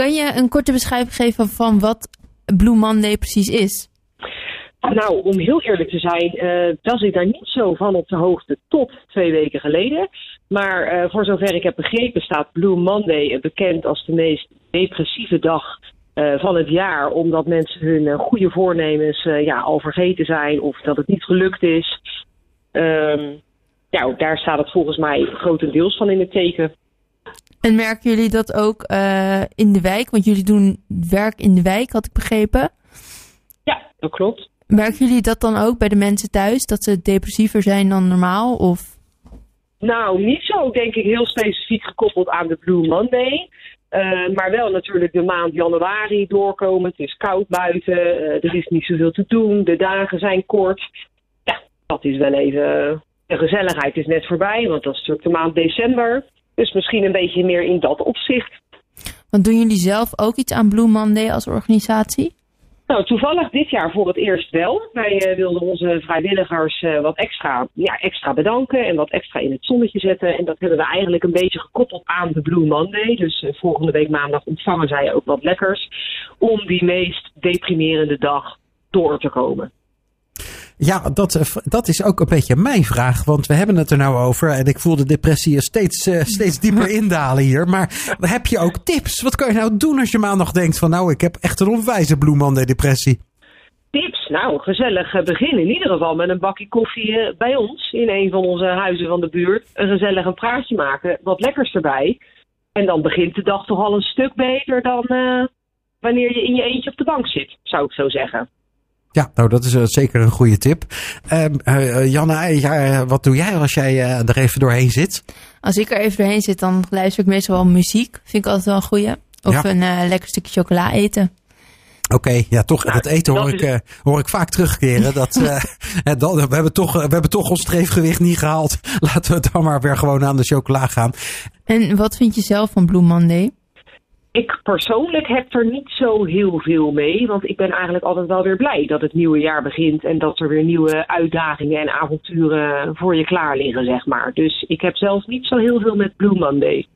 Kan je een korte beschrijving geven van wat Blue Monday precies is? Nou, om heel eerlijk te zijn, uh, was ik daar niet zo van op de hoogte tot twee weken geleden. Maar uh, voor zover ik heb begrepen staat Blue Monday bekend als de meest depressieve dag uh, van het jaar. Omdat mensen hun goede voornemens ja, al vergeten zijn of dat het niet gelukt is. Um, ja, daar staat het volgens mij grotendeels van in het teken. En merken jullie dat ook in de wijk? Want jullie doen werk in de wijk, had ik begrepen. Ja, dat klopt. Merken jullie dat dan ook bij de mensen thuis? Dat ze depressiever zijn dan normaal? Of? Nou, niet zo denk ik heel specifiek gekoppeld aan de Blue Monday. Uh, maar wel natuurlijk de maand januari doorkomen. Het is koud buiten, uh, er is niet zoveel te doen, de dagen zijn kort. Ja, dat is wel even. De gezelligheid is net voorbij, want dat is natuurlijk de maand december. Dus misschien een beetje meer in dat opzicht. Want doen jullie zelf ook iets aan Blue Monday als organisatie? Nou, toevallig dit jaar voor het eerst wel. Wij uh, wilden onze vrijwilligers uh, wat extra, ja, extra bedanken en wat extra in het zonnetje zetten. En dat hebben we eigenlijk een beetje gekoppeld aan de Blue Monday. Dus uh, volgende week maandag ontvangen zij ook wat lekkers. Om die meest deprimerende dag door te komen. Ja, dat, eh, dat is ook een beetje mijn vraag. Want we hebben het er nou over. En ik voel de depressie steeds, uh, steeds dieper indalen hier. Maar heb je ook tips? Wat kan je nou doen als je maandag denkt van... nou, ik heb echt een onwijze bloemande depressie. Tips? Nou, gezellig eh, beginnen. In ieder geval met een bakje koffie bij ons. In een van onze huizen van de buurt. Een gezellig een praatje maken. Wat lekkers erbij. En dan begint de dag toch al een stuk beter dan... Uh, wanneer je in je eentje op de bank zit, zou ik zo zeggen. Ja, nou dat is uh, zeker een goede tip. Uh, uh, Janne, ja, wat doe jij als jij er even doorheen zit? Als ik er even doorheen zit, dan luister ik meestal wel muziek. Vind ik altijd wel een goeie. Of ja. een lekker stukje chocola eten. Oké, okay, ja, toch. Nou, dat eten hoor, dat ik, uh, hoor ik vaak terugkeren. Dat, uh, dat, we, hebben toch, we hebben toch ons streefgewicht niet gehaald. Laten we dan maar weer gewoon aan de chocola gaan. En wat vind je zelf van Blue Monday? Ik persoonlijk heb er niet zo heel veel mee. Want ik ben eigenlijk altijd wel weer blij dat het nieuwe jaar begint. En dat er weer nieuwe uitdagingen en avonturen voor je klaar liggen, zeg maar. Dus ik heb zelf niet zo heel veel met Blue Monday.